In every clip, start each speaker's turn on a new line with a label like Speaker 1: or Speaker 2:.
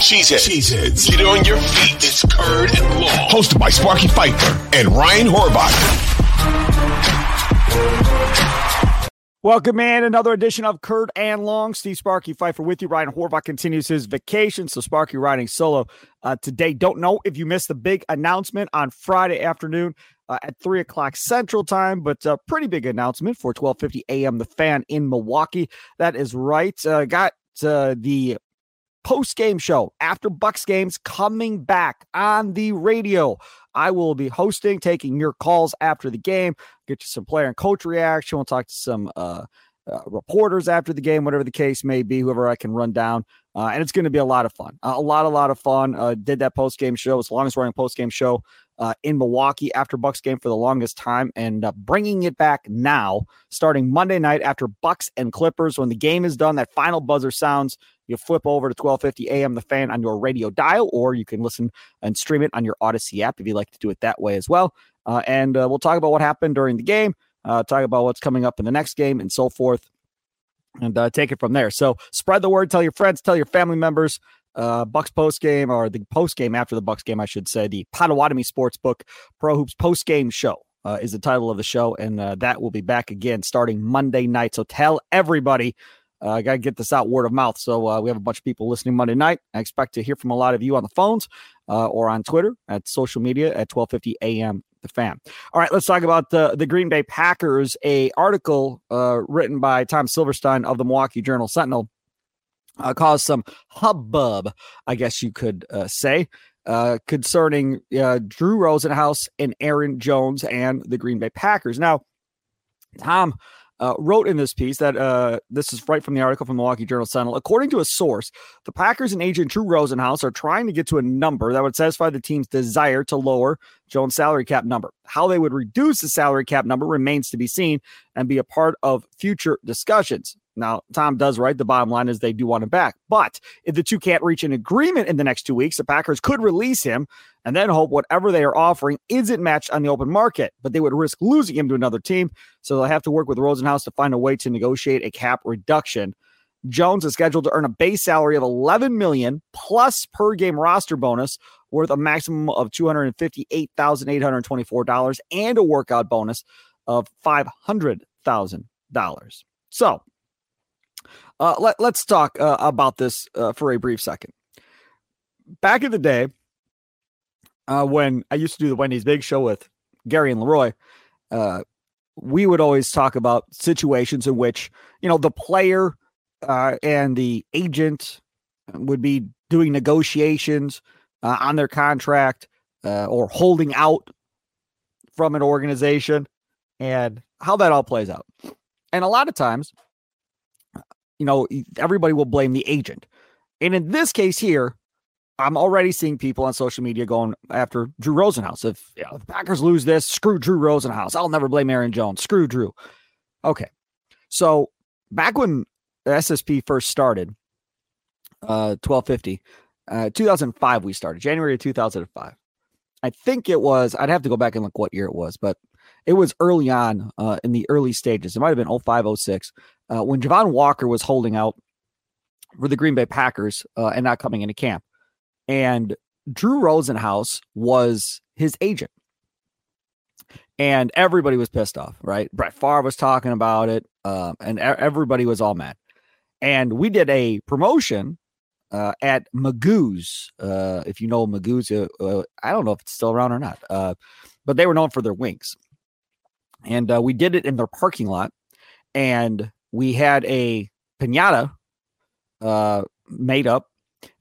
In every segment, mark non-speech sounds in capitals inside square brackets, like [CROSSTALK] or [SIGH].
Speaker 1: Cheeseheads. Cheeseheads. Get on your feet. It's Curd and Long. Hosted by Sparky Fifer and Ryan Horvath.
Speaker 2: Welcome in another edition of Curd and Long. Steve Sparky Fifer with you. Ryan Horvath continues his vacation, so Sparky riding solo uh, today. Don't know if you missed the big announcement on Friday afternoon uh, at three o'clock Central Time, but a pretty big announcement for twelve fifty a.m. The Fan in Milwaukee. That is right. Uh, got uh, the post game show after Bucks games coming back on the radio. I will be hosting, taking your calls after the game, get you some player and coach reaction. We'll talk to some uh, uh, reporters after the game, whatever the case may be, whoever I can run down. Uh, and it's going to be a lot of fun. a lot, a lot of fun. Uh, did that post game show. It's the longest running post game show uh, in Milwaukee after Bucks game for the longest time, and uh, bringing it back now, starting Monday night after Bucks and Clippers. When the game is done, that final buzzer sounds. You flip over to 12:50 a.m. The Fan on your radio dial, or you can listen and stream it on your Audacy app if you like to do it that way as well. Uh, and uh, we'll talk about what happened during the game, uh, talk about what's coming up in the next game, and so forth, and uh, take it from there. So spread the word, tell your friends, tell your family members. Uh, Bucks post game or the post game after the Bucks game, I should say, the Potawatomi Sportsbook Pro Hoops post game show. Uh, is the title of the show, and uh, that will be back again starting Monday night. So tell everybody uh, I got to get this out word of mouth. So uh, we have a bunch of people listening Monday night. I expect to hear from a lot of you on the phones uh, or on Twitter at social media at 12:50 a.m. The fan. All right, let's talk about the the Green Bay Packers. A article uh, written by Tom Silverstein of the Milwaukee Journal Sentinel uh, caused some hubbub, I guess you could uh, say. concerning Drew Rosenhaus and Aaron Jones and the Green Bay Packers. Now, Tom uh, wrote in this piece that uh, this is right from the article from the Milwaukee Journal Sentinel. According to a source, the Packers and agent Drew Rosenhaus are trying to get to a number that would satisfy the team's desire to lower Jones' salary cap number. How they would reduce the salary cap number remains to be seen and be a part of future discussions. Now, Tom does right. The bottom line is they do want him back. But if the two can't reach an agreement in the next two weeks, the Packers could release him and then hope whatever they are offering isn't matched on the open market. But they would risk losing him to another team. So they'll have to work with Rosenhaus to find a way to negotiate a cap reduction. Jones is scheduled to earn a base salary of 11 million plus per game roster bonus worth a maximum of $258,824 and a workout bonus of $500,000. So uh, let, us talk uh, about this uh, for a brief second. Back in the day, uh, when I used to do the Wendy's Big Show with Gary and Leroy, uh, we would always talk about situations in which you know the player uh, and the agent would be doing negotiations on their contract or holding out from an organization, and how that all plays out. And a lot of times you know, everybody will blame the agent. And in this case here, I'm already seeing people on social media going after Drew Rosenhaus. If, you know, if Packers lose this, screw Drew Rosenhaus. I'll never blame Aaron Jones. Screw Drew. Okay. So back when SSP first started, uh, 1250, uh, 2005, we started January of 2005. I think it was, I'd have to go back and look what year it was, but it was early on uh, in the early stages. It might have been 05, 06, uh, when Javon Walker was holding out for the Green Bay Packers uh, and not coming into camp. And Drew Rosenhaus was his agent. And everybody was pissed off, right? Brett Favre was talking about it, uh, and everybody was all mad. And we did a promotion uh, at Magoo's. Uh, if you know Magoo's, uh, uh, I don't know if it's still around or not, uh, but they were known for their wings. And we did it in their parking lot, and we had a pinata made up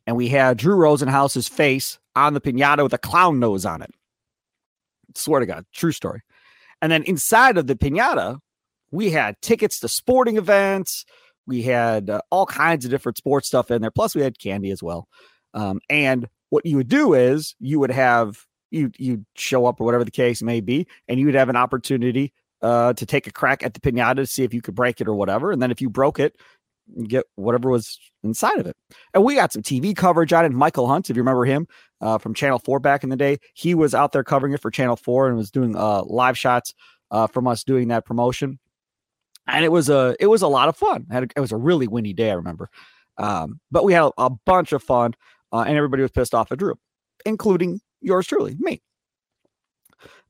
Speaker 2: and we had Drew Rosenhaus's face on the pinata with a clown nose on it. Swear to God, true story. And then inside of the pinata, we had tickets to sporting events. We had uh, all kinds of different sports stuff in there. Plus, we had candy as well. Um, and what you would do is you would have you you show up or whatever the case may be, and you would have an opportunity uh, to take a crack at the pinata to see if you could break it or whatever. And then if you broke it, get whatever was inside of it. And we got some TV coverage on it. Michael Hunt, if you remember him uh, from Channel 4 back in the day, he was out there covering it for Channel 4 and was doing uh, live shots uh, from us doing that promotion. And it was a it was a lot of fun. It, was a really windy day, I remember. Um, but we had a bunch of fun, uh, and everybody was pissed off at Drew, including yours truly, me.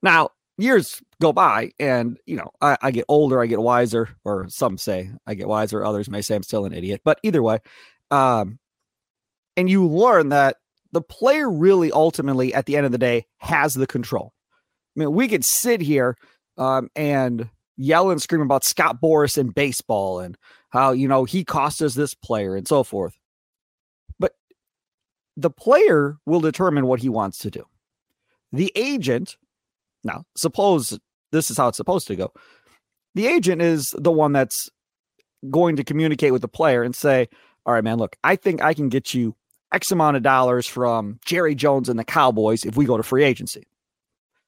Speaker 2: Now, years go by and you know I, I, get older i get wiser or some say i get wiser others may say i'm still an idiot but either way um and you learn that the player really ultimately at the end of the day has the control. I mean we could sit here um and yell and scream about scott boras and baseball and how you know he cost us this player and so forth. But the player will determine what he wants to do. The agent now, suppose this is how it's supposed to go. The agent is the one that's going to communicate with the player and say, All right, man, look, I think I can get you X amount of dollars from Jerry Jones and the Cowboys if we go to free agency.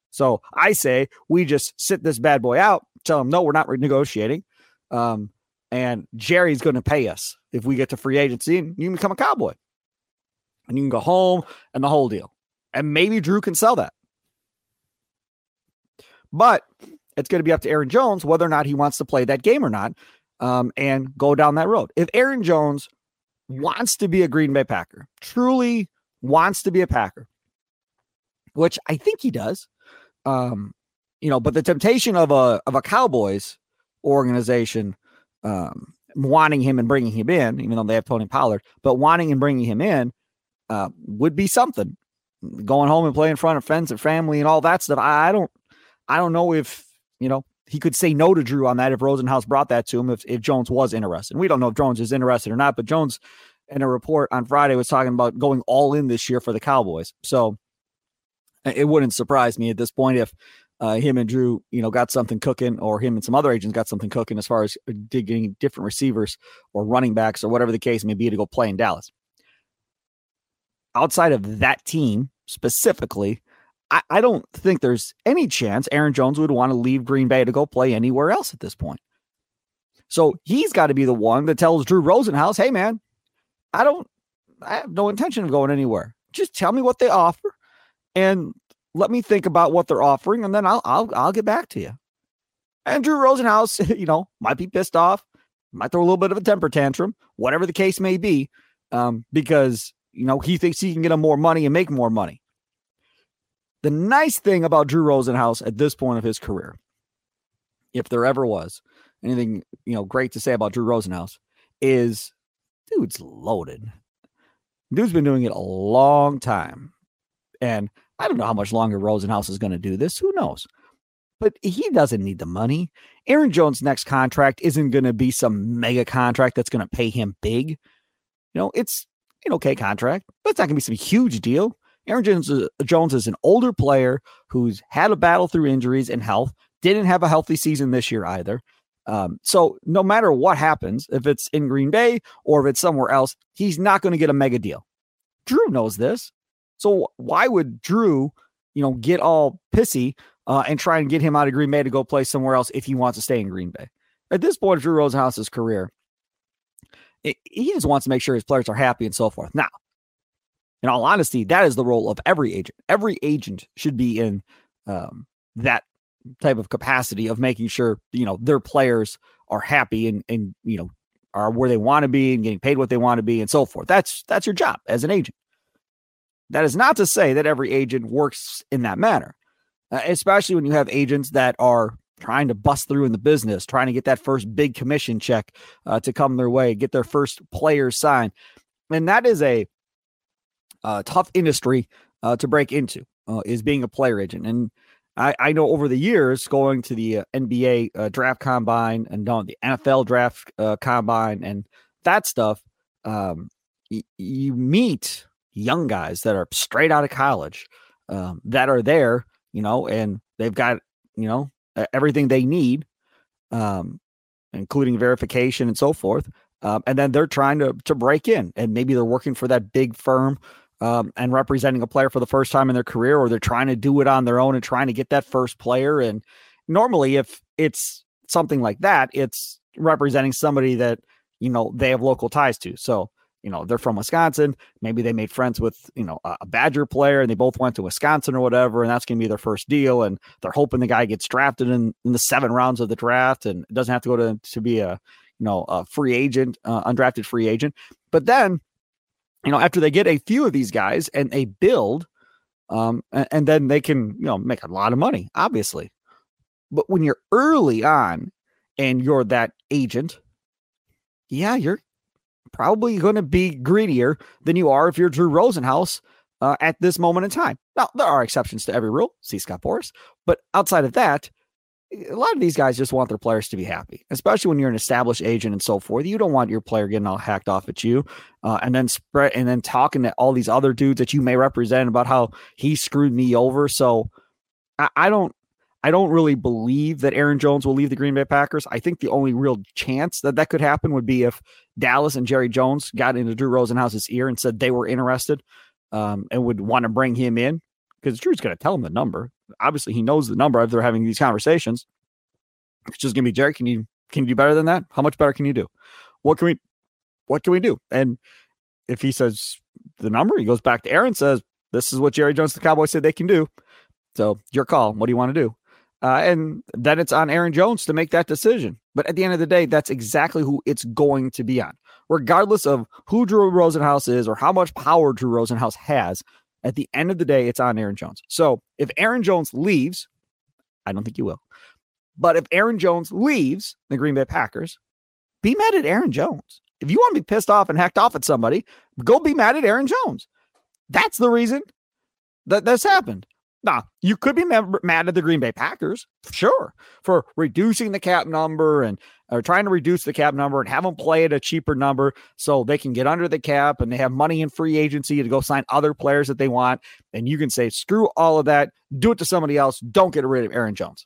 Speaker 2: So I say we just sit this bad boy out, tell him, no, we're not renegotiating. Um, and Jerry's going to pay us if we get to free agency and you can become a cowboy and you can go home and the whole deal. And maybe Drew can sell that. But it's going to be up to Aaron Jones whether or not he wants to play that game or not um, and go down that road. If Aaron Jones wants to be a Green Bay Packer, truly wants to be a Packer, which I think he does, um, you know, but the temptation of a of a Cowboys organization um, wanting him and bringing him in, even though they have Tony Pollard, but wanting and bringing him in uh, would be something. Going home and playing in front of friends and family and all that stuff. I, I don't I don't know if, you know, he could say no to Drew on that if Rosenhaus brought that to him, if, if Jones was interested. And we don't know if Jones is interested or not, but Jones in a report on Friday was talking about going all in this year for the Cowboys. So it wouldn't surprise me at this point if uh, him and Drew, you know, got something cooking, or him and some other agents got something cooking as far as uh, digging different receivers or running backs or whatever the case may be to go play in Dallas. Outside of that team specifically, I, I don't think there's any chance Aaron Jones would want to leave Green Bay to go play anywhere else at this point. So he's got to be the one that tells Drew Rosenhaus, hey, man, I don't, I have no intention of going anywhere. Just tell me what they offer and let me think about what they're offering and then I'll, I'll, I'll get back to you. And Drew Rosenhaus, [LAUGHS] you know, might be pissed off, might throw a little bit of a temper tantrum, whatever the case may be, um, because, you know, he thinks he can get him more money and make more money. The nice thing about Drew Rosenhaus at this point of his career, if there ever was anything, you know, great to say about Drew Rosenhaus, is dude's loaded. Dude's been doing it a long time. And I don't know how much longer Rosenhaus is going to do this. Who knows? But he doesn't need the money. Aaron Jones' next contract isn't going to be some mega contract that's going to pay him big. You know, it's an okay contract, but it's not going to be some huge deal. Aaron Jones, uh, Jones is an older player who's had a battle through injuries and health, didn't have a healthy season this year either. Um, so no matter what happens, if it's in Green Bay or if it's somewhere else, he's not going to get a mega deal. Drew knows this. So why would Drew, you know, get all pissy uh, and try and get him out of Green Bay to go play somewhere else if he wants to stay in Green Bay? At this point, Drew Rosenhaus's career, it, he just wants to make sure his players are happy and so forth. Now, in all honesty, that is the role of every agent. Every agent should be in um, that type of capacity of making sure you know their players are happy and and you know are where they want to be and getting paid what they want to be and so forth. That's that's your job as an agent. That is not to say that every agent works in that manner, uh, especially when you have agents that are trying to bust through in the business, trying to get that first big commission check uh, to come their way, get their first player signed, and that is a, a tough industry uh, to break into. Uh, is being a player agent, and I, I know over the years going to the uh, NBA uh, draft combine and on the NFL draft uh, combine and that stuff, um, y- you meet young guys that are straight out of college um, that are there, you know, and they've got, you know, everything they need, um, including verification and so forth. Um, and then they're trying to to break in, and maybe they're working for that big firm um, and representing a player for the first time in their career, or they're trying to do it on their own and trying to get that first player. And normally, if it's something like that, it's representing somebody that you know they have local ties to. So you know they're from Wisconsin. Maybe they made friends with you know a Badger player, and they both went to Wisconsin or whatever, and that's going to be their first deal. And they're hoping the guy gets drafted in, in the seven rounds of the draft, and doesn't have to go to to be a you know a free agent, uh, undrafted free agent. But then you know, after they get a few of these guys and they build, um, and, and then they can, you know, make a lot of money, obviously. But when you're early on and you're that agent, yeah, you're probably going to be greedier than you are if you're Drew Rosenhaus uh, at this moment in time. Now, there are exceptions to every rule. See Scott Boras. But outside of that, a lot of these guys just want their players to be happy, especially when you're an established agent and so forth. You don't want your player getting all hacked off at you, uh, and then spread and then talking to all these other dudes that you may represent about how he screwed me over. So I, I don't, I don't really believe that Aaron Jones will leave the Green Bay Packers. I think the only real chance that that could happen would be if Dallas and Jerry Jones got into Drew Rosenhaus's ear and said they were interested um, and would want to bring him in because Drew's going to tell him the number obviously he knows the number if they're having these conversations. It's just gonna be Jerry. Can you can you do better than that? How much better can you do? What can we what can we do? And if he says the number, he goes back to Aaron, says, This is what Jerry Jones, the Cowboys, said they can do. So your call. What do you want to do? Uh, and then it's on Aaron Jones to make that decision. But at the end of the day, that's exactly who it's going to be on. Regardless of who Drew Rosenhaus is or how much power Drew Rosenhaus has, at the end of the day, it's on Aaron Jones. So if Aaron Jones leaves, I don't think he will. But if Aaron Jones leaves the Green Bay Packers, be mad at Aaron Jones. If you want to be pissed off and hacked off at somebody, go be mad at Aaron Jones. That's the reason that this happened. Now, you could be mad at the Green Bay Packers, sure, for reducing the cap number and or trying to reduce the cap number and have them play at a cheaper number so they can get under the cap and they have money in free agency to go sign other players that they want. And you can say, screw all of that, do it to somebody else. Don't get rid of Aaron Jones.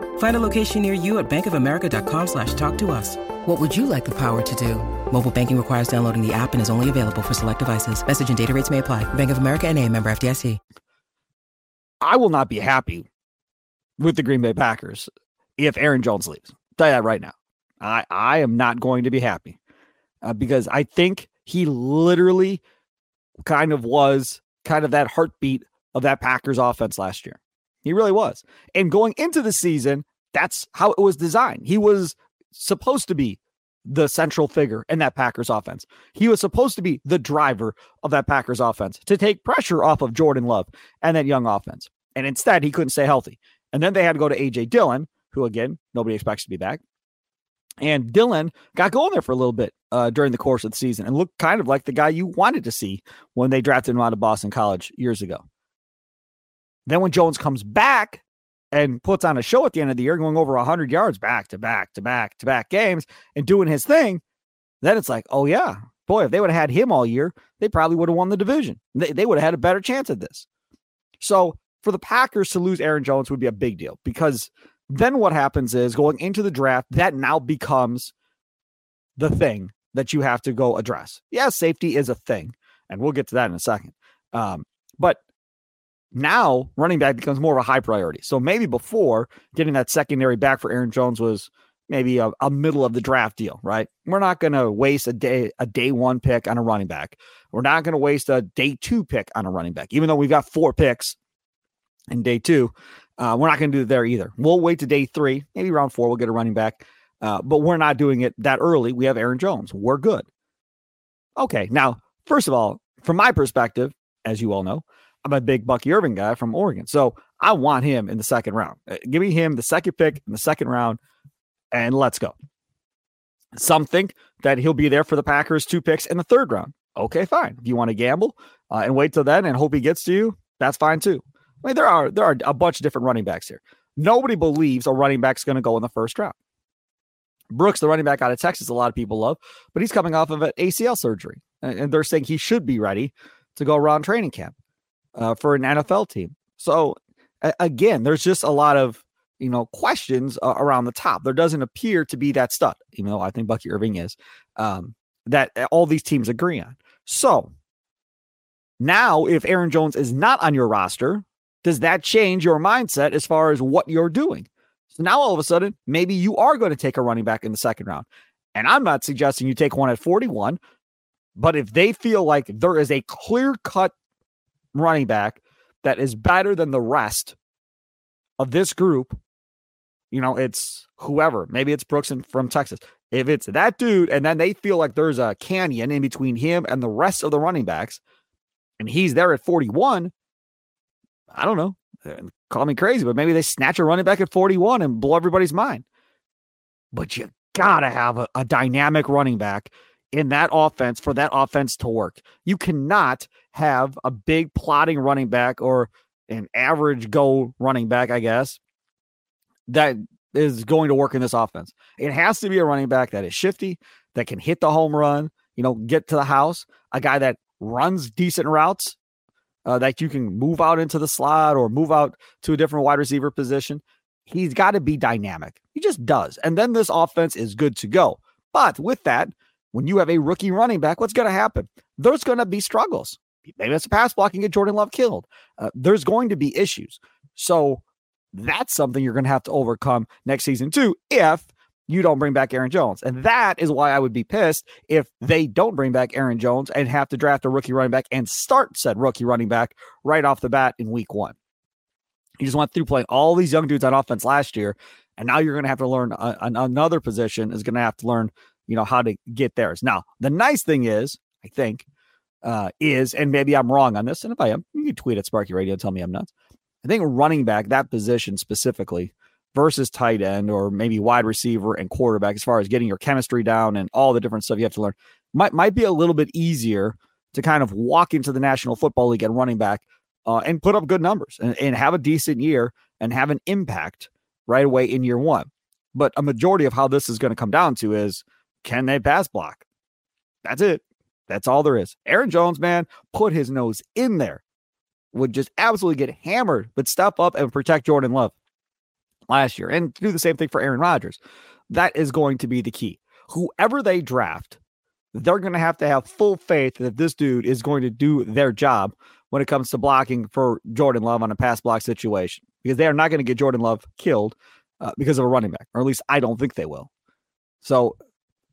Speaker 3: Find a location near you at bankofamerica.com slash talk to us. What would you like the power to do? Mobile banking requires downloading the app and is only available for select devices. Message and data rates may apply. Bank of America and a member FDIC.
Speaker 2: I will not be happy with the Green Bay Packers if Aaron Jones leaves. I'll tell you that right now. I, I am not going to be happy uh, because I think he literally kind of was kind of that heartbeat of that Packers offense last year. He really was. And going into the season, that's how it was designed. He was supposed to be the central figure in that Packers offense. He was supposed to be the driver of that Packers offense to take pressure off of Jordan Love and that young offense. And instead, he couldn't stay healthy. And then they had to go to AJ Dillon, who again, nobody expects to be back. And Dillon got going there for a little bit uh, during the course of the season and looked kind of like the guy you wanted to see when they drafted him out of Boston College years ago. Then when Jones comes back and puts on a show at the end of the year, going over 100 yards back to back to back to back games and doing his thing, then it's like, oh, yeah, boy, if they would have had him all year, they probably would have won the division. They, they would have had a better chance at this. So for the Packers to lose Aaron Jones would be a big deal because then what happens is going into the draft, that now becomes the thing that you have to go address. Yeah, safety is a thing, and we'll get to that in a second. Um, but now running back becomes more of a high priority. So maybe before getting that secondary back for Aaron Jones was maybe a, a middle of the draft deal, right? We're not going to waste a day a day one pick on a running back. We're not going to waste a day two pick on a running back, even though we've got four picks in day two. Uh, we're not going to do it there either. We'll wait to day three, maybe round four. We'll get a running back, uh, but we're not doing it that early. We have Aaron Jones. We're good. Okay, now first of all, from my perspective, as you all know, I'm a big Bucky Irving guy from Oregon. So I want him in the second round. Uh, give me him the second pick in the second round and let's go. Some think that he'll be there for the Packers two picks in the third round. Okay, fine. If you want to gamble uh, and wait till then and hope he gets to you, that's fine too. I mean, there are there are a bunch of different running backs here. Nobody believes a running back's going to go in the first round. Brooks, the running back out of Texas, a lot of people love, but he's coming off of an ACL surgery, and they're saying he should be ready to go around training camp uh, for an NFL team. So again, there's just a lot of you know questions uh, around the top. There doesn't appear to be that stud, even though I think Bucky Irving is. Um, that all these teams agree on. So now, if Aaron Jones is not on your roster, does that change your mindset as far as what you're doing? So now all of a sudden, maybe you are going to take a running back in the second round. And I'm not suggesting you take one at 41, but if they feel like there is a clear cut running back that is better than the rest of this group, you know, it's whoever. Maybe it's Brooks from Texas. If it's that dude, and then they feel like there's a canyon in between him and the rest of the running backs, and he's there at 41, I don't know. Call me crazy, but maybe they snatch a running back at 41 and blow everybody's mind. But you gotta have a, a dynamic running back in that offense for that offense to work. You cannot have a big plotting running back or an average go running back, I guess, that is going to work in this offense. It has to be a running back that is shifty, that can hit the home run, you know, get to the house, a guy that runs decent routes, uh, that you can move out into the slot or move out to a different wide receiver position. He's got to be dynamic. He just does. And then this offense is good to go. But with that, when you have a rookie running back, what's going to happen? There's going to be struggles. Maybe it's a pass blocking get Jordan Love killed. Uh, there's going to be issues. So that's something you're going to have to overcome next season too, if you don't bring back Aaron Jones. And that is why I would be pissed if they don't bring back Aaron Jones and have to draft a rookie running back and start said rookie running back right off the bat in week one. You just went through playing all these young dudes on offense last year. And now you're going to have to learn a, another position is going to have to learn you know, how to get theirs. Now, the nice thing is, I think, uh, is, and maybe I'm wrong on this, and if I am, you can tweet at Sparky Radio and tell me I'm nuts. I think running back, that position specifically, versus tight end or maybe wide receiver and quarterback, as far as getting your chemistry down and all the different stuff you have to learn, might might be a little bit easier to kind of walk into the National Football League and running back uh, and put up good numbers and, and have a decent year and have an impact right away in year one. But a majority of how this is going to come down to is can they pass block? That's it. That's all there is. Aaron Jones, man, put his nose in there. Would just absolutely get hammered, but step up and protect Jordan Love last year and do the same thing for Aaron Rodgers. That is going to be the key. Whoever they draft, they're going to have to have full faith that this dude is going to do their job when it comes to blocking for Jordan Love on a pass block situation because they are not going to get Jordan Love killed uh, because of a running back, or at least I don't think they will. So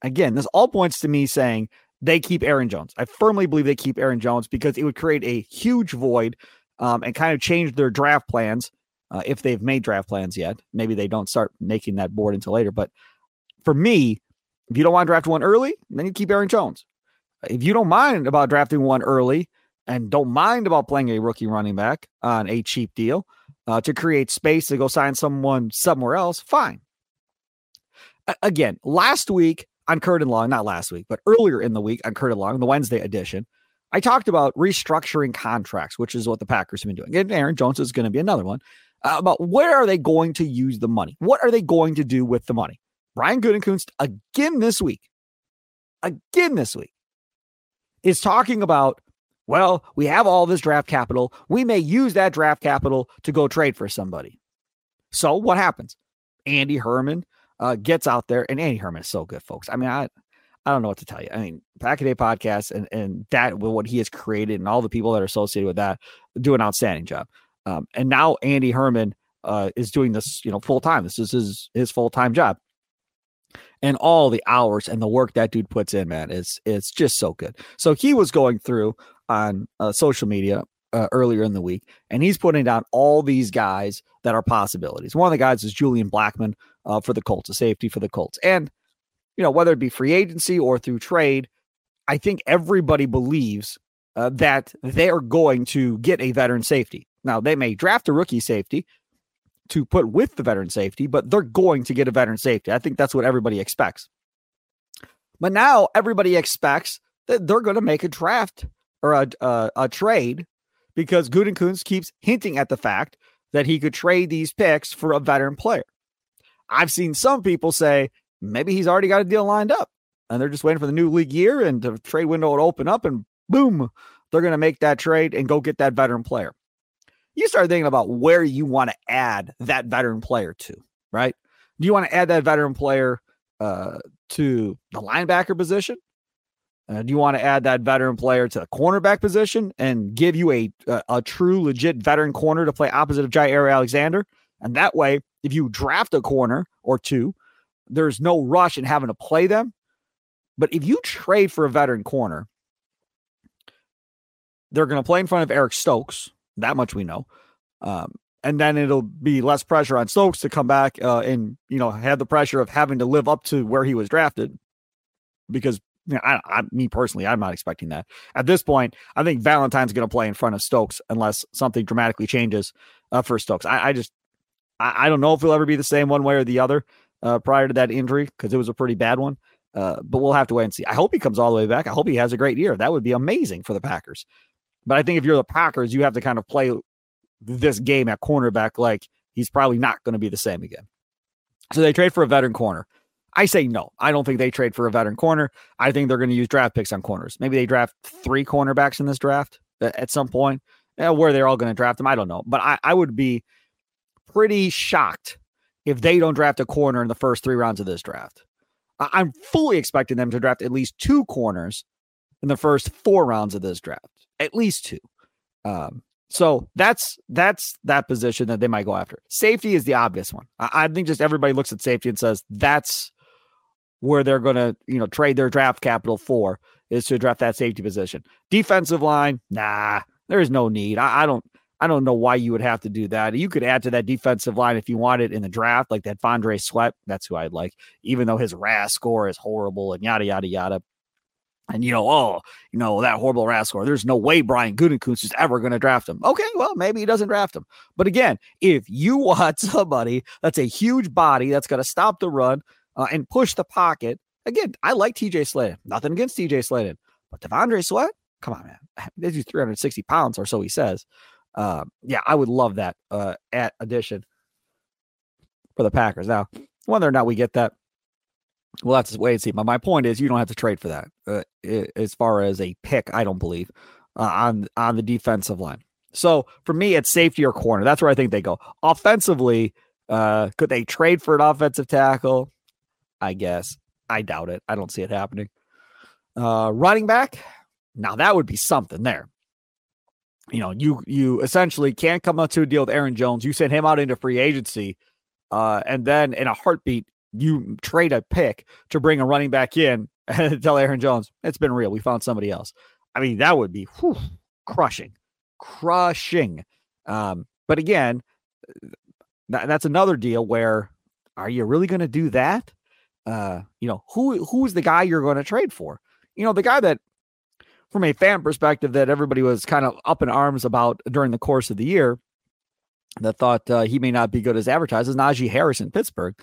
Speaker 2: Again, this all points to me saying they keep Aaron Jones. I firmly believe they keep Aaron Jones because it would create a huge void um, and kind of change their draft plans uh, if they've made draft plans yet. Maybe they don't start making that board until later. But for me, if you don't want to draft one early, then you keep Aaron Jones. If you don't mind about drafting one early and don't mind about playing a rookie running back on a cheap deal uh, to create space to go sign someone somewhere else, fine. A- again, last week on Curd and Long, not last week, but earlier in the week on Curd and Long, the Wednesday edition, I talked about restructuring contracts, which is what the Packers have been doing. And Aaron Jones is going to be another one. Uh, about where are they going to use the money? What are they going to do with the money? Brian Gutekunst again this week, again this week, is talking about, well, we have all this draft capital. We may use that draft capital to go trade for somebody. So what happens? Andy Herman uh, gets out there, and Andy Herman is so good, folks. I mean, I I don't know what to tell you. I mean, Pack a Day podcast and and that what he has created and all the people that are associated with that do an outstanding job. Um, and now Andy Herman uh, is doing this, you know, full time. This is his his full time job and all the hours and the work that dude puts in, man, is it's just so good. So he was going through on uh, social media uh, earlier in the week, and he's putting down all these guys that are possibilities. One of the guys is Julian Blackmon uh, for the Colts, a safety for the Colts, and you know whether it be free agency or through trade, I think everybody believes uh, that they are going to get a veteran safety. Now they may draft a rookie safety, to put with the veteran safety, but they're going to get a veteran safety. I think that's what everybody expects. But now everybody expects that they're going to make a draft or a, a, a trade because Gutekunst keeps hinting at the fact that he could trade these picks for a veteran player. I've seen some people say maybe he's already got a deal lined up and they're just waiting for the new league year and the trade window to open up and boom, they're going to make that trade and go get that veteran player you start thinking about where you want to add that veteran player to, right? Do you want to add that veteran player uh, to the linebacker position? Uh, do you want to add that veteran player to the cornerback position and give you a, a, a true, legit veteran corner to play opposite of Jaire Alexander? And that way, if you draft a corner or two, there's no rush in having to play them. But if you trade for a veteran corner, they're going to play in front of Eric Stokes, that much we know. Um, and then it'll be less pressure on Stokes to come back uh, and you know have the pressure of having to live up to where he was drafted. Because you know, I, I, me personally, I'm not expecting that at this point. I think Valentine's going to play in front of Stokes unless something dramatically changes uh, for Stokes. I, I just I, I, don't know if he'll ever be the same one way or the other uh, prior to that injury because it was a pretty bad one. Uh, but we'll have to wait and see. I hope he comes all the way back. I hope he has a great year. That would be amazing for the Packers. But I think if you're the Packers, you have to kind of play this game at cornerback like he's probably not going to be the same again. So they trade for a veteran corner. I say no. I don't think they trade for a veteran corner. I think they're going to use draft picks on corners. Maybe they draft three cornerbacks in this draft at some point. Yeah, where they're all going to draft them, I don't know. But I, I would be pretty shocked if they don't draft a corner in the first three rounds of this draft. I'm fully expecting them to draft at least two corners in the first four rounds of this draft, at least two. Um, so that's that's that position that they might go after. Safety is the obvious one. I, I think just everybody looks at safety and says that's where they're going to you know trade their draft capital for is to draft that safety position. Defensive line, nah, there is no need. I, I don't. I don't know why you would have to do that. You could add to that defensive line if you wanted in the draft, like that T'Vondre Sweat. That's who I'd like, even though his RAS score is horrible and yada yada yada and you know, oh, you know, that horrible rascal. There's no way Brian Gutekunst is ever going to draft him. Okay, well, maybe he doesn't draft him. But again, if you [LAUGHS] want somebody that's a huge body that's going to stop the run uh, and push the pocket, again, I like TJ Slaton. Nothing against TJ Slaton, but T'Vondre Sweat, come on, man. [LAUGHS] This is 360 pounds or so he says. Uh, yeah, I would love that uh, at addition for the Packers. Now, whether or not we get that, We'll have to wait and see. But my point is, you don't have to trade for that. Uh, as far as a pick, I don't believe uh, on on the defensive line. So for me, it's safety or corner. That's where I think they go. Offensively, uh, could they trade for an offensive tackle? I guess. I doubt it. I don't see it happening. Uh, running back. Now that would be something there. You know, you you essentially can't come up to a deal with Aaron Jones. You send him out into free agency, uh, and then in a heartbeat, you trade a pick to bring a running back in [LAUGHS] and tell Aaron Jones, it's been real. We found somebody else. I mean, that would be whew, crushing crushing. Um, but again, that's another deal where are you really going to do that? Uh, you know, who who's the guy you're going to trade for? You know, the guy that from a fan perspective that everybody was kind of up in arms about during the course of the year that thought uh, he may not be good as advertised is Najee Harris in Pittsburgh.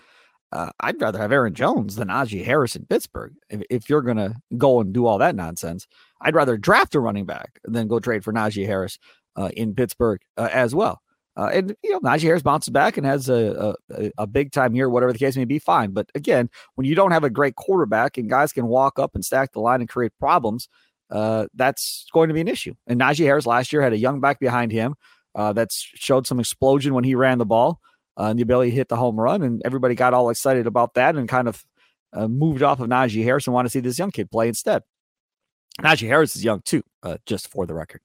Speaker 2: Uh, I'd rather have Aaron Jones than Najee Harris in Pittsburgh. If, if you're going to go and do all that nonsense, I'd rather draft a running back than go trade for Najee Harris uh, in Pittsburgh uh, as well. Uh, and you know, Najee Harris bounces back and has a, a, a big time year, whatever the case may be. Fine, but again, when you don't have a great quarterback and guys can walk up and stack the line and create problems, uh, that's going to be an issue. And Najee Harris last year had a young back behind him uh, that's showed some explosion when he ran the ball uh, and the ability to hit the home run, and everybody got all excited about that and kind of uh, moved off of Najee Harris and want to see this young kid play instead. Najee Harris is young too, uh, just for the record.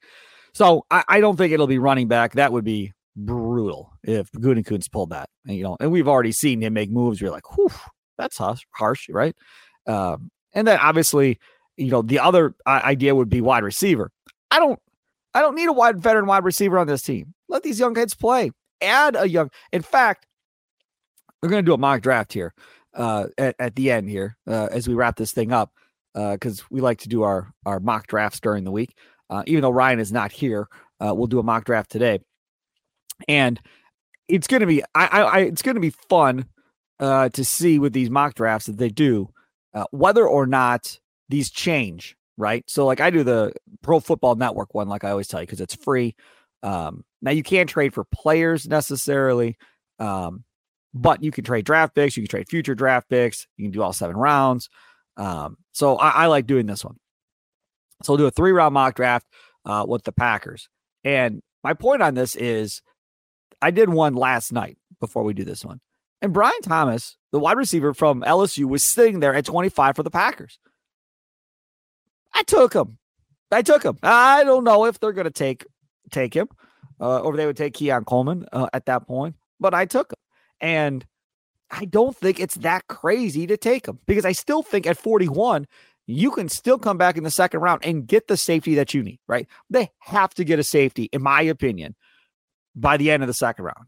Speaker 2: So I, I, don't think it'll be running back. That would be brutal if Gutekunst pulled that. And, you know, and we've already seen him make moves. You're like, whew, that's harsh, harsh right? Um, and then obviously, you know, the other uh, idea would be wide receiver. I don't, I don't need a wide veteran wide receiver on this team. Let these young kids play. Add a young. In fact, we're going to do a mock draft here uh, at, at the end here uh, as we wrap this thing up because uh, we like to do our our mock drafts during the week. Uh, even though Ryan is not here, uh, we'll do a mock draft today and it's going to be I, I, it's going to be fun uh, to see with these mock drafts that they do uh, whether or not these change right so like i do the pro football network one like i always tell you because it's free um, now you can't trade for players necessarily um, but you can trade draft picks you can trade future draft picks you can do all seven rounds um, so I, I, like doing this one so we'll do a three round mock draft uh, with the packers and my point on this is I did one last night before we do this one. And Brian Thomas, the wide receiver from LSU, was sitting there at 25 for the Packers. I took him. I took him. I don't know if they're going to take take him, uh, or they would take Keon Coleman uh, at that point, but I took him. And I don't think it's that crazy to take him because I still think at 41, you can still come back in the second round and get the safety that you need, right? They have to get a safety, in my opinion, by the end of the second round.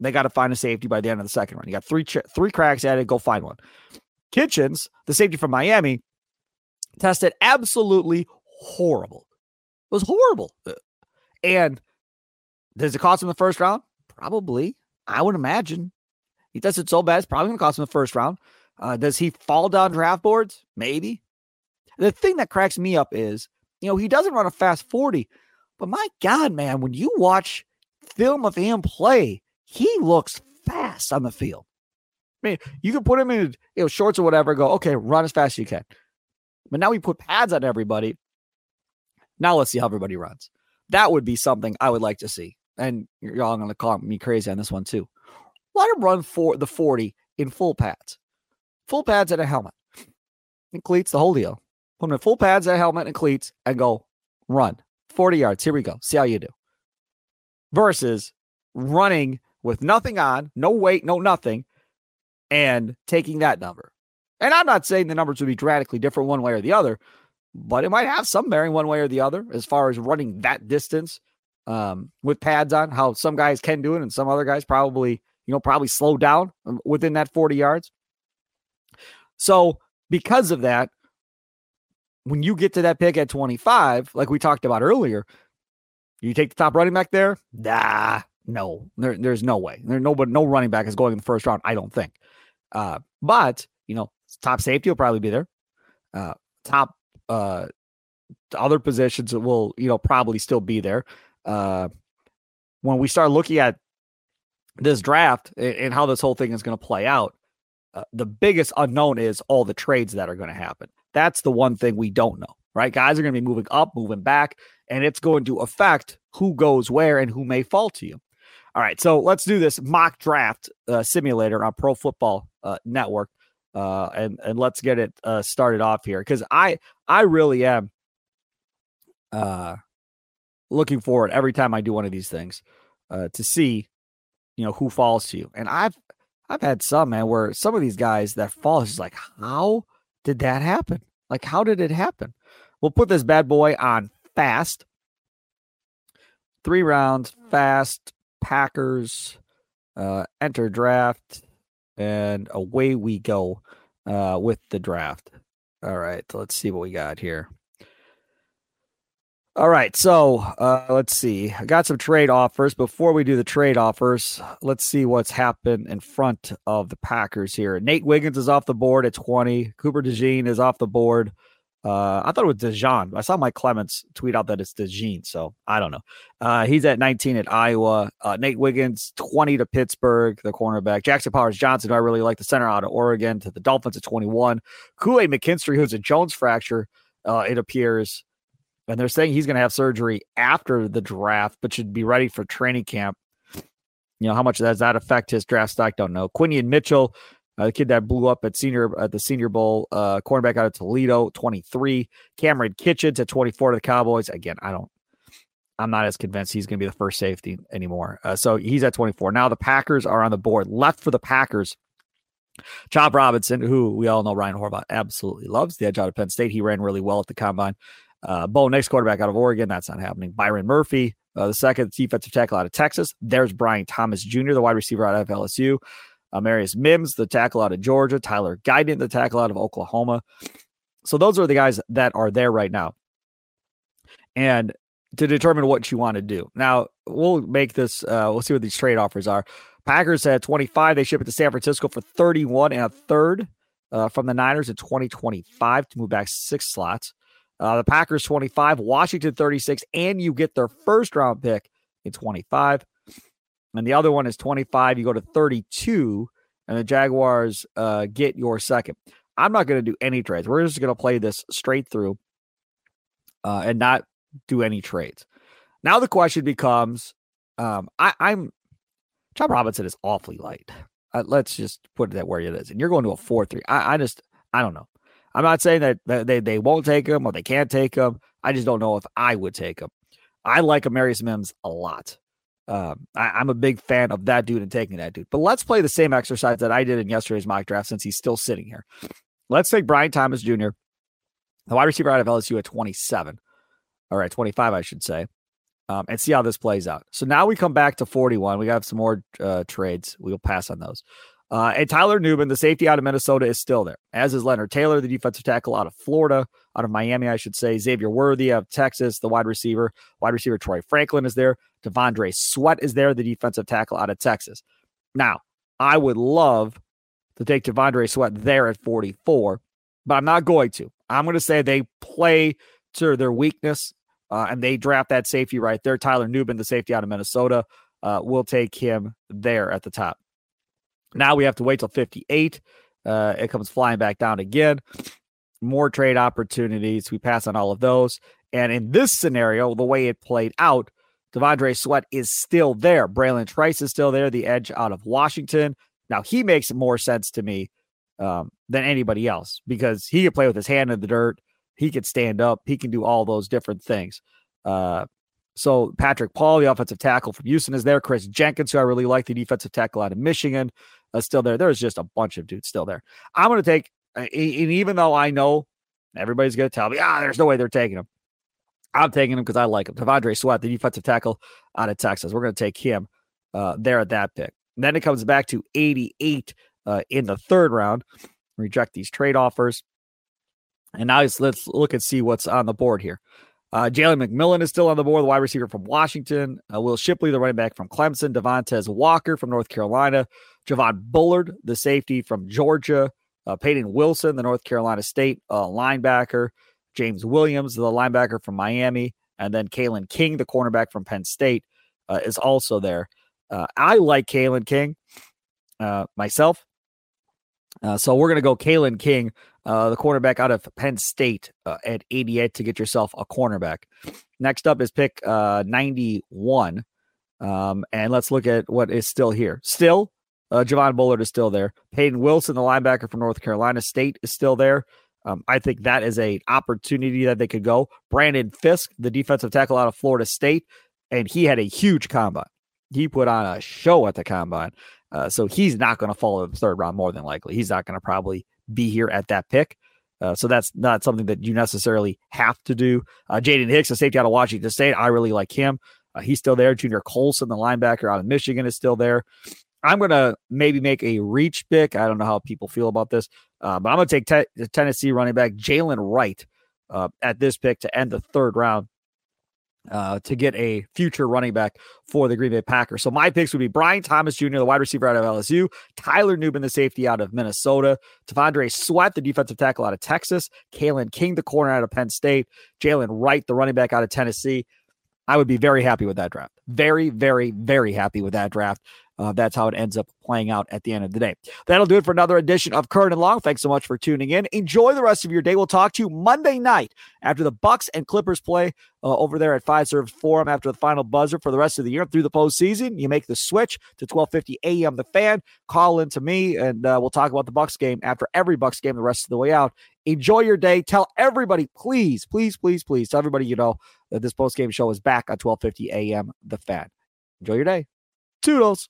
Speaker 2: They got to find a safety by the end of the second round. You got three three cracks at it. Go find one. Kinchens, the safety from Miami, tested absolutely horrible. It was horrible. Uh, and does it cost him the first round? Probably. I would imagine. He does it so bad, it's probably going to cost him the first round. Uh, does he fall down draft boards? Maybe. The thing that cracks me up is, you know, he doesn't run a fast 40, but my God, man, when you watch film of him play, he looks fast on the field. I mean, you can put him in you know shorts or whatever, go, okay, run as fast as you can. But now we put pads on everybody. Now let's see how everybody runs. That would be something I would like to see. And y'all gonna call me crazy on this one too. Let him run for the 40 in full pads. Full pads and a helmet. And cleats, the whole deal. Put him in full pads and a helmet and cleats and go run. 40 yards. Here we go. See how you do versus running with nothing on, no weight, no nothing, and taking that number. And I'm not saying the numbers would be dramatically different one way or the other, but it might have some bearing one way or the other as far as running that distance um, with pads on. How some guys can do it, and some other guys probably, you know, probably slow down um, within that 40 yards. So because of that, when you get to that pick at 25, like we talked about earlier, you take the top running back there? Nah, no, there, there's no way. There's no, no running back is going in the first round. I don't think. Uh, but you know, top safety will probably be there. Uh, top uh, other positions will you know probably still be there. Uh, when we start looking at this draft and, how this whole thing is going to play out, uh, the biggest unknown is all the trades that are going to happen. That's the one thing we don't know, right? Guys are going to be moving up, moving back and it's going to affect who goes where and who may fall to you. All right, so let's do this mock draft uh, simulator on Pro Football uh, Network, uh, and and let's get it uh, started off here because I I really am uh, looking forward every time I do one of these things uh, to see you know who falls to you, and I've I've had some man where some of these guys that fall is like how did that happen? Like how did it happen? We'll put this bad boy on fast. three rounds, fast, Packers, uh, enter draft, and away we go uh, with the draft. All right, let's see what we got here. All right, so uh, let's see. I got some trade offers. Before we do the trade offers, let's see what's happened in front of the Packers here. Nate Wiggins is off the board at 20. Cooper DeJean is off the board. Uh, I thought it was DeJean. I saw Mike Clements tweet out that it's DeJean, so I don't know. Uh, he's at 19 at Iowa. Uh, Nate Wiggins, 20 to Pittsburgh, the cornerback. Jackson Powers Johnson, I really like, the center out of Oregon, to the Dolphins at 21. Kool Aid McKinstry, who's a Jones fracture, uh, it appears, and they're saying he's going to have surgery after the draft, but should be ready for training camp. You know, how much does that affect his draft stock? Don't know. Quinyon Mitchell, uh, the kid that blew up at senior at the Senior Bowl, uh, cornerback out of Toledo, 23. Kamren Kinchens at 24 to the Cowboys. Again, I don't, I'm not as convinced he's going to be the first safety anymore. Uh, so he's at 24. Now the Packers are on the board. Left for the Packers, Chop Robinson, who we all know Ryan Horvath absolutely loves, the edge out of Penn State. He ran really well at the combine. Uh, Bo Nix quarterback out of Oregon. That's not happening. Byron Murphy, uh, the second defensive tackle out of Texas. There's Brian Thomas Jr., the wide receiver out of LSU. Uh, Marius Mims, the tackle out of Georgia. Tyler Guyton, the tackle out of Oklahoma. So those are the guys that are there right now. And to determine what you want to do. Now, we'll make this, uh, we'll see what these trade offers are. Packers at 25, they ship it to San Francisco for 31 and a third uh, from the Niners in 2025 to move back six slots. Uh, the Packers 25, Washington 36, and you get their first round pick in 25. And the other one is 25. You go to 32, and the Jaguars uh, get your second. I'm not going to do any trades. We're just going to play this straight through uh, and not do any trades. Now the question becomes um, I, I'm Chop Robinson is awfully light. Uh, let's just put it that where it is. And you're going to a 4 3. I, I just, I don't know. I'm not saying that, that they, they won't take him or they can't take him. I just don't know if I would take him. I like Amarius Mims a lot. Um, I, am a big fan of that dude and taking that dude. But let's play the same exercise that I did in yesterday's mock draft since he's still sitting here. Let's take Brian Thomas Jr., the wide receiver out of LSU at 27. All right, 25, I should say, um, and see how this plays out. So now we come back to 41. We got some more uh, trades. We'll pass on those. Uh, and Tyler Nubin, the safety out of Minnesota, is still there, as is Leonard Taylor, the defensive tackle out of Florida, out of Miami, I should say. Xavier Worthy of Texas, the wide receiver. Wide receiver Troy Franklin is there. T'Vondre Sweat is there, the defensive tackle out of Texas. Now, I would love to take T'Vondre Sweat there at 44, but I'm not going to. I'm going to say they play to their weakness uh, and they draft that safety right there. Tyler Nubin, the safety out of Minnesota, uh, will take him there at the top. Now we have to wait till 58. Uh, it comes flying back down again. More trade opportunities. We pass on all of those. And in this scenario, the way it played out, T'Vondre Sweat is still there. Bralen Trice is still there, the edge out of Washington. Now he makes more sense to me um, than anybody else because he could play with his hand in the dirt. He can stand up. He can do all those different things. Uh, so Patrick Paul, the offensive tackle from Houston, is there. Kris Jenkins, who I really like, the defensive tackle out of Michigan, uh, still there. There's just a bunch of dudes still there. I'm going to take, and even though I know everybody's going to tell me, ah, there's no way they're taking him. I'm taking him because I like him. T'Vondre Sweat, the defensive tackle out of Texas. We're going to take him uh, there at that pick. And then it comes back to 88 uh, in the third round. Reject these trade offers. And now let's look and see what's on the board here. Uh, Jalen McMillan is still on the board, the wide receiver from Washington. Uh, Will Shipley, the running back from Clemson. Devontae Walker from North Carolina. Javon Bullard, the safety from Georgia. Uh, Payton Wilson, the North Carolina State uh, linebacker. James Williams, the linebacker from Miami. And then Kalen King, the cornerback from Penn State, uh, is also there. Uh, I like Kalen King myself. so we're going to go Kalen King uh, the cornerback out of Penn State uh, at 88 to get yourself a cornerback. Next up is pick uh, 91. Um, and let's look at what is still here. Still, uh, Javon Bullard is still there. Payton Wilson, the linebacker from North Carolina State, is still there. Um, I think that is a opportunity that they could go. Braden Fiske, the defensive tackle out of Florida State, and he had a huge combine. He put on a show at the combine. Uh, so he's not going to fall in the third round more than likely. He's not going to probably be here at that pick. Uh, so that's not something that you necessarily have to do. Uh, Jaden Hicks, a safety out of Washington State, I really like him. Uh, he's still there. Junior Colson, the linebacker out of Michigan, is still there. I'm going to maybe make a reach pick. I don't know how people feel about this, uh, but I'm going to take te- Tennessee running back Jaylen Wright uh, at this pick to end the third round uh, to get a future running back for the Green Bay Packers. So my picks would be Brian Thomas Jr., the wide receiver out of LSU, Tyler Nubin, the safety out of Minnesota, T'Vondre Sweat, the defensive tackle out of Texas, Kalen King, the corner out of Penn State, Jaylen Wright, the running back out of Tennessee. I would be very happy with that draft. Very, very, very happy with that draft. Uh, that's how it ends up playing out at the end of the day. That'll do it for another edition of Curd and Long. Thanks so much for tuning in. Enjoy the rest of your day. We'll talk to you Monday night after the Bucks and Clippers play uh, over there at Fiserv Forum after the final buzzer for the rest of the year through the postseason. You make the switch to 12:50 a.m. The Fan. Call in to me, and uh, we'll talk about the Bucks game after every Bucks game the rest of the way out. Enjoy your day. Tell everybody, please, please, please, please, tell everybody you know that this post game show is back at 12:50 a.m. The Fan. Enjoy your day. Toodles.